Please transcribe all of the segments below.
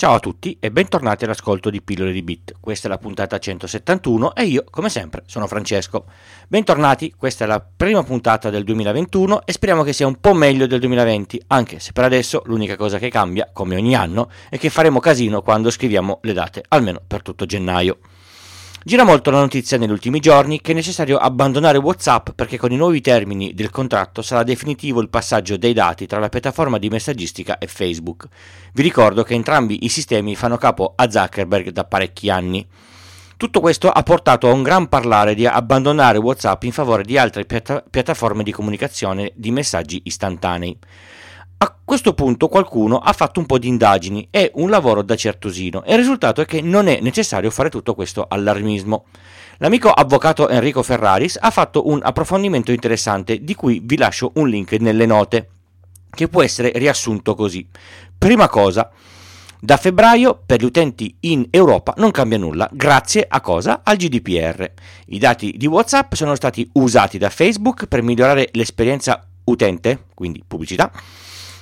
Ciao a tutti e bentornati all'ascolto di Pillole di Bit. Questa è la puntata 171 e io, come sempre, sono Francesco. Bentornati, questa è la prima puntata del 2021 e speriamo che sia un po' meglio del 2020, anche se per adesso l'unica cosa che cambia, come ogni anno, è che faremo casino quando scriviamo le date, almeno per tutto gennaio. Gira molto la notizia negli ultimi giorni che è necessario abbandonare WhatsApp perché con i nuovi termini del contratto sarà definitivo il passaggio dei dati tra la piattaforma di messaggistica e Facebook. Vi ricordo che entrambi i sistemi fanno capo a Zuckerberg da parecchi anni. Tutto questo ha portato a un gran parlare di abbandonare WhatsApp in favore di altre piatta- piattaforme di comunicazione di messaggi istantanei. Questo punto qualcuno ha fatto un po' di indagini e un lavoro da certosino e il risultato è che non è necessario fare tutto questo allarmismo. L'amico avvocato Enrico Ferraris ha fatto un approfondimento interessante di cui vi lascio un link nelle note, che può essere riassunto così. Prima cosa, da febbraio per gli utenti in Europa non cambia nulla, grazie a cosa? Al GDPR. I dati di WhatsApp sono stati usati da Facebook per migliorare l'esperienza utente, quindi pubblicità,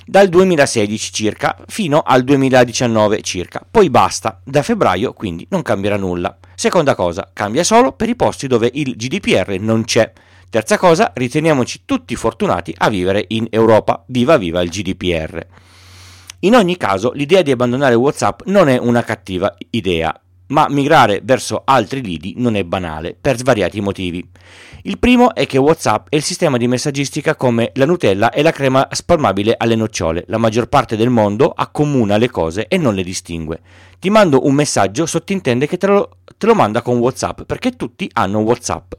dal 2016 circa fino al 2019 circa. Poi basta, da febbraio quindi non cambierà nulla. Seconda cosa, cambia solo per i posti dove il GDPR non c'è. Terza cosa, riteniamoci tutti fortunati a vivere in Europa. Viva viva il GDPR. In ogni caso, l'idea di abbandonare WhatsApp non è una cattiva idea, ma migrare verso altri lidi non è banale, per svariati motivi. Il primo è che WhatsApp è il sistema di messaggistica come la Nutella e la crema spalmabile alle nocciole. La maggior parte del mondo accomuna le cose e non le distingue. Ti mando un messaggio, sottintende che te lo, te lo manda con WhatsApp, perché tutti hanno WhatsApp.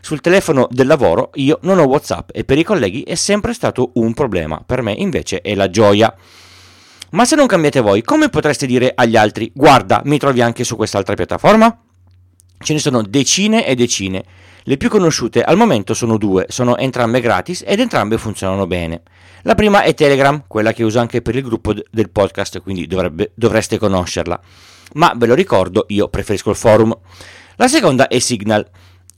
Sul telefono del lavoro io non ho WhatsApp e per i colleghi è sempre stato un problema, per me invece è la gioia. Ma se non cambiate voi, come potreste dire agli altri, guarda, mi trovi anche su quest'altra piattaforma? Ce ne sono decine e decine. Le più conosciute al momento sono due, sono entrambe gratis ed entrambe funzionano bene. La prima è Telegram, quella che uso anche per il gruppo del podcast, quindi dovrebbe, dovreste conoscerla. Ma ve lo ricordo, io preferisco il forum. La seconda è Signal.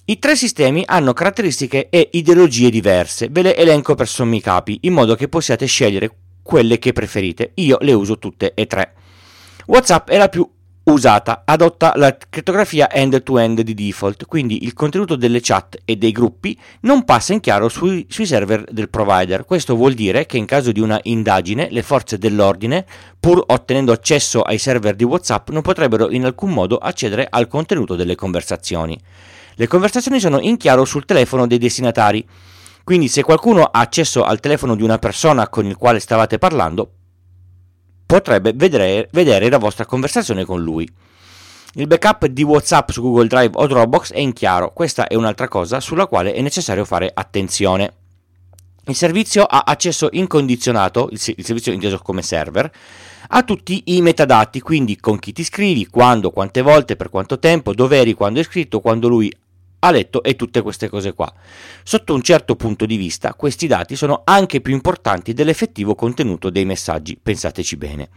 I tre sistemi hanno caratteristiche e ideologie diverse, ve le elenco per sommi capi, in modo che possiate scegliere quelle che preferite. Io le uso tutte e tre. WhatsApp è la più usata, adotta la crittografia end-to-end di default, quindi il contenuto delle chat e dei gruppi non passa in chiaro sui, sui, server del provider. Questo vuol dire che in caso di una indagine le forze dell'ordine, pur ottenendo accesso ai server di WhatsApp, non potrebbero in alcun modo accedere al contenuto delle conversazioni. Le conversazioni sono in chiaro sul telefono dei destinatari quindi se qualcuno ha accesso al telefono di una persona con il quale stavate parlando, potrebbe vedere, vedere la vostra conversazione con lui. Il backup di WhatsApp su Google Drive o Dropbox è in chiaro, questa è un'altra cosa sulla quale è necessario fare attenzione. Il servizio ha accesso incondizionato, il, servizio inteso come server, a tutti i metadati, quindi con chi ti scrivi, quando, quante volte, per quanto tempo, dove eri quando hai scritto, quando lui ha letto e tutte queste cose qua. Sotto un certo punto di vista, questi dati sono anche più importanti dell'effettivo contenuto dei messaggi, pensateci bene.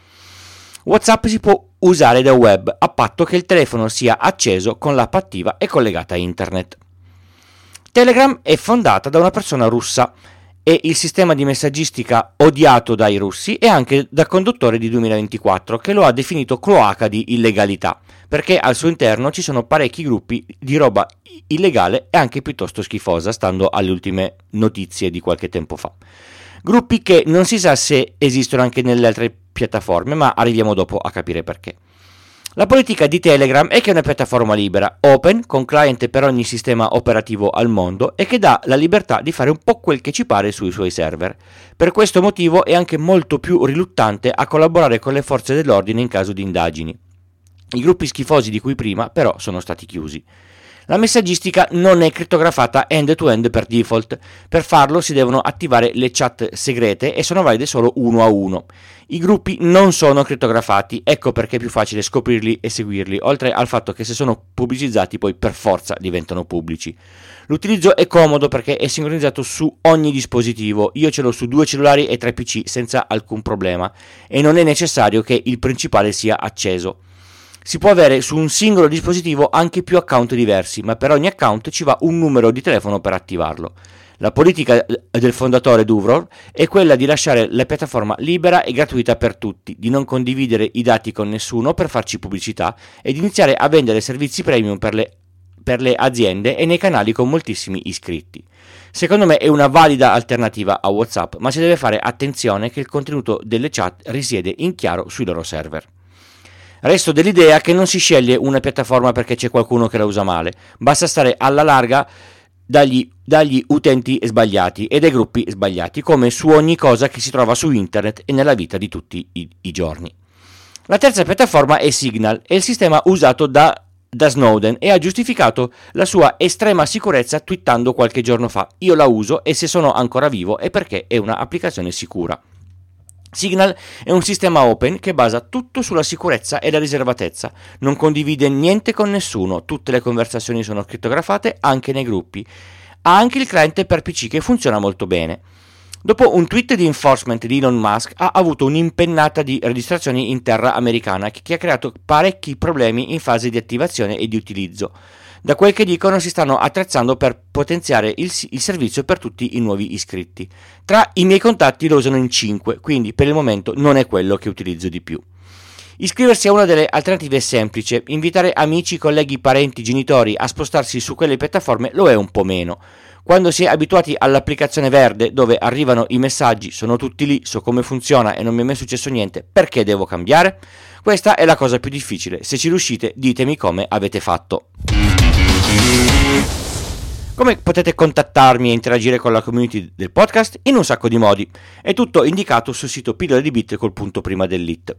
WhatsApp si può usare da web a patto che il telefono sia acceso con l'app attiva e collegata a internet. Telegram è fondata da una persona russa è il sistema di messaggistica odiato dai russi e anche dal conduttore di 2024 che lo ha definito cloaca di illegalità, perché al suo interno ci sono parecchi gruppi di roba illegale e anche piuttosto schifosa, stando alle ultime notizie di qualche tempo fa. Gruppi che non si sa se esistono anche nelle altre piattaforme, ma arriviamo dopo a capire perché. La politica di Telegram è che è una piattaforma libera, open, con client per ogni sistema operativo al mondo e che dà la libertà di fare un po' quel che ci pare sui suoi server. Per questo motivo è anche molto più riluttante a collaborare con le forze dell'ordine in caso di indagini. I gruppi schifosi di cui prima però sono stati chiusi. La messaggistica non è crittografata end-to-end per default. Per farlo si devono attivare le chat segrete e sono valide solo uno a uno. I gruppi non sono crittografati, ecco perché è più facile scoprirli e seguirli, oltre al fatto che se sono pubblicizzati poi per forza diventano pubblici. L'utilizzo è comodo perché è sincronizzato su ogni dispositivo, io ce l'ho su due cellulari e tre PC senza alcun problema e non è necessario che il principale sia acceso. Si può avere su un singolo dispositivo anche più account diversi, ma per ogni account ci va un numero di telefono per attivarlo. La politica del fondatore Duvror è quella di lasciare la piattaforma libera e gratuita per tutti, di non condividere i dati con nessuno per farci pubblicità e di iniziare a vendere servizi premium per le, per le aziende e nei canali con moltissimi iscritti. Secondo me è una valida alternativa a WhatsApp, ma si deve fare attenzione che il contenuto delle chat risiede in chiaro sui loro server. Resto dell'idea che non si sceglie una piattaforma perché c'è qualcuno che la usa male, basta stare alla larga dagli, dagli, utenti sbagliati e dai gruppi sbagliati, come su ogni cosa che si trova su internet e nella vita di tutti i, i giorni. La terza piattaforma è Signal, è il sistema usato da, da Snowden e ha giustificato la sua estrema sicurezza twittando qualche giorno fa. Io la uso e se sono ancora vivo è perché è un'applicazione sicura. Signal è un sistema open che basa tutto sulla sicurezza e la riservatezza, non condivide niente con nessuno, tutte le conversazioni sono crittografate anche nei gruppi. Ha anche il cliente per PC che funziona molto bene. Dopo un tweet di enforcement di Elon Musk ha avuto un'impennata di registrazioni in terra americana che ha creato parecchi problemi in fase di attivazione e di utilizzo. Da quel che dicono si stanno attrezzando per potenziare il, il, servizio per tutti i nuovi iscritti. Tra i miei contatti lo usano in 5, quindi per il momento non è quello che utilizzo di più. Iscriversi a una delle alternative è semplice, invitare amici, colleghi, parenti, genitori a spostarsi su quelle piattaforme lo è un po' meno. Quando si è abituati all'applicazione verde dove arrivano i messaggi, sono tutti lì, so come funziona e non mi è mai successo niente, perché devo cambiare? Questa è la cosa più difficile, se ci riuscite ditemi come avete fatto. Come potete contattarmi e interagire con la community del podcast? In un sacco di modi. È tutto indicato sul sito pillole di bit col punto prima dell'it.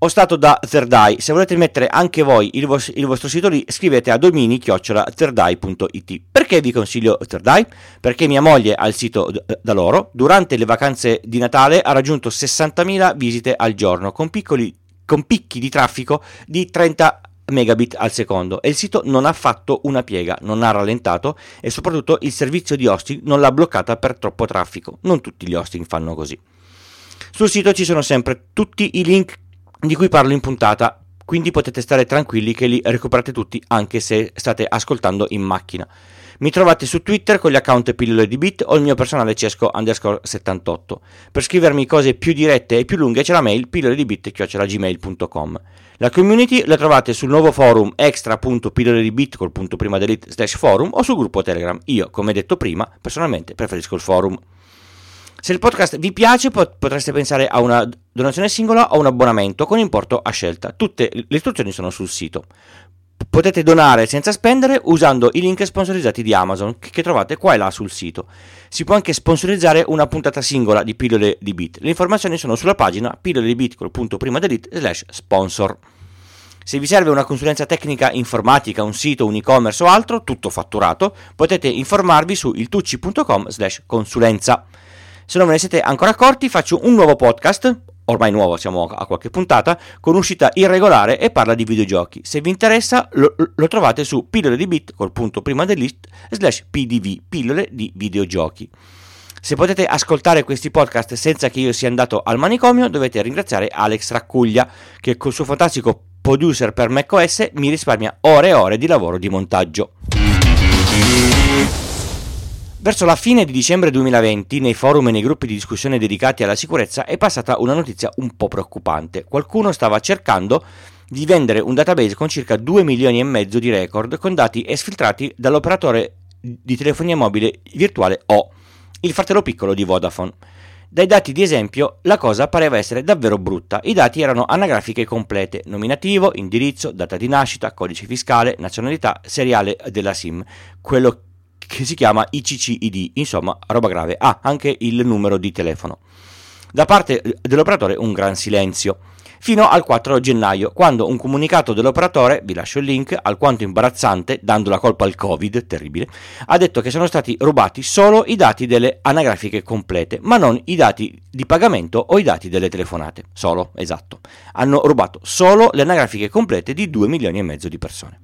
Ho stato da Thirdeye, se volete mettere anche voi il, vos- il vostro sito lì, scrivete a domini-thirdeye.it. Perché vi consiglio Thirdeye? Perché mia moglie ha il sito d- da loro, durante le vacanze di Natale ha raggiunto 60.000 visite al giorno, con, piccoli, con picchi di traffico di 30 megabit al secondo e il sito non ha fatto una piega, non ha rallentato e soprattutto il servizio di hosting non l'ha bloccata per troppo traffico. Non tutti gli hosting fanno così. Sul sito ci sono sempre tutti i link di cui parlo in puntata, quindi potete stare tranquilli che li recuperate tutti anche se state ascoltando in macchina. Mi trovate su Twitter con gli account pillole di bit o il mio personale cesco underscore 78. Per scrivermi cose più dirette e più lunghe c'è la mail pillole di bit.gmail.com. La community la trovate sul nuovo forum extra.pillole di bit col punto prima delete slash forum o sul gruppo Telegram. Io, come detto prima, personalmente preferisco il forum. Se il podcast vi piace potreste pensare a una donazione singola o un abbonamento con importo a scelta. Tutte le istruzioni sono sul sito. Potete donare senza spendere usando i link sponsorizzati di Amazon che trovate qua e là sul sito. Si può anche sponsorizzare una puntata singola di pillole di bit. Le informazioni sono sulla pagina pillole di bit col punto prima delete slash sponsor. Se vi serve una consulenza tecnica informatica, un sito, un e-commerce o altro, tutto fatturato, potete informarvi su iltucci.com slash consulenza. Se non ve ne siete ancora accorti, faccio un nuovo podcast, ormai nuovo, siamo a qualche puntata, con uscita irregolare e parla di videogiochi. Se vi interessa lo, lo trovate su pillole di bit col punto prima del list slash pdv, pillole di videogiochi. Se potete ascoltare questi podcast senza che io sia andato al manicomio, dovete ringraziare Alex Raccuglia, che col suo fantastico producer per macOS mi risparmia ore e ore di lavoro di montaggio. Verso la fine di dicembre 2020, nei forum e nei gruppi di discussione dedicati alla sicurezza, è passata una notizia un po' preoccupante. Qualcuno stava cercando di vendere un database con circa 2 milioni e mezzo di record con dati esfiltrati dall'operatore di telefonia mobile virtuale O, il fratello piccolo di Vodafone. Dai dati di esempio la cosa pareva essere davvero brutta. I dati erano anagrafiche complete, nominativo, indirizzo, data di nascita, codice fiscale, nazionalità, seriale della SIM, quello che si chiama ICCID, insomma roba grave. Ah, anche il numero di telefono. Da parte dell'operatore un gran silenzio. Fino al 4 gennaio, quando un comunicato dell'operatore, vi lascio il link, alquanto imbarazzante, dando la colpa al Covid, terribile, ha detto che sono stati rubati solo i dati delle anagrafiche complete, ma non i dati di pagamento o i dati delle telefonate. Solo, esatto. Hanno rubato solo le anagrafiche complete di 2 milioni e mezzo di persone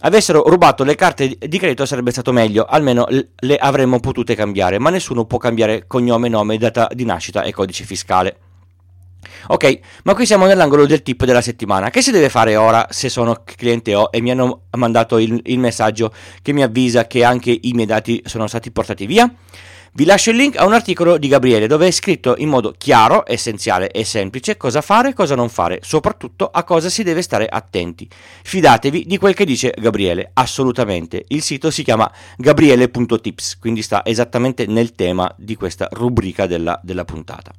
avessero rubato le carte di credito sarebbe stato meglio, almeno le avremmo potute cambiare, ma nessuno può cambiare cognome, nome, data di nascita e codice fiscale. Ok, ma qui siamo nell'angolo del tip della settimana. Che si deve fare ora se sono cliente O e mi hanno mandato il, il messaggio che mi avvisa che anche i miei dati sono stati portati via? Vi lascio il link a un articolo di Gabriele dove è scritto in modo chiaro, essenziale e semplice cosa fare e cosa non fare, soprattutto a cosa si deve stare attenti. Fidatevi di quel che dice Gabriele, assolutamente. Il sito si chiama gabriele.tips, quindi sta esattamente nel tema di questa rubrica della, della puntata.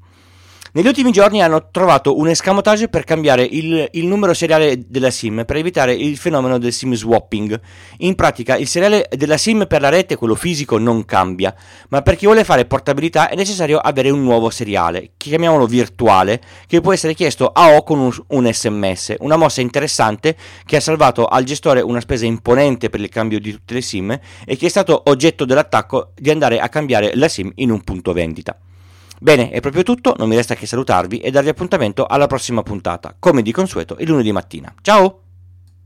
Negli ultimi giorni hanno trovato un escamotage per cambiare il, il, numero seriale della SIM per evitare il fenomeno del SIM swapping. In pratica il seriale della SIM per la rete, quello fisico, non cambia, ma per chi vuole fare portabilità è necessario avere un nuovo seriale, chiamiamolo virtuale, che può essere chiesto a O con un, un sms, una mossa interessante che ha salvato al gestore una spesa imponente per il cambio di tutte le SIM e che è stato oggetto dell'attacco di andare a cambiare la SIM in un punto vendita. Bene, è proprio tutto, non mi resta che salutarvi e darvi appuntamento alla prossima puntata, come di consueto il lunedì mattina. Ciao!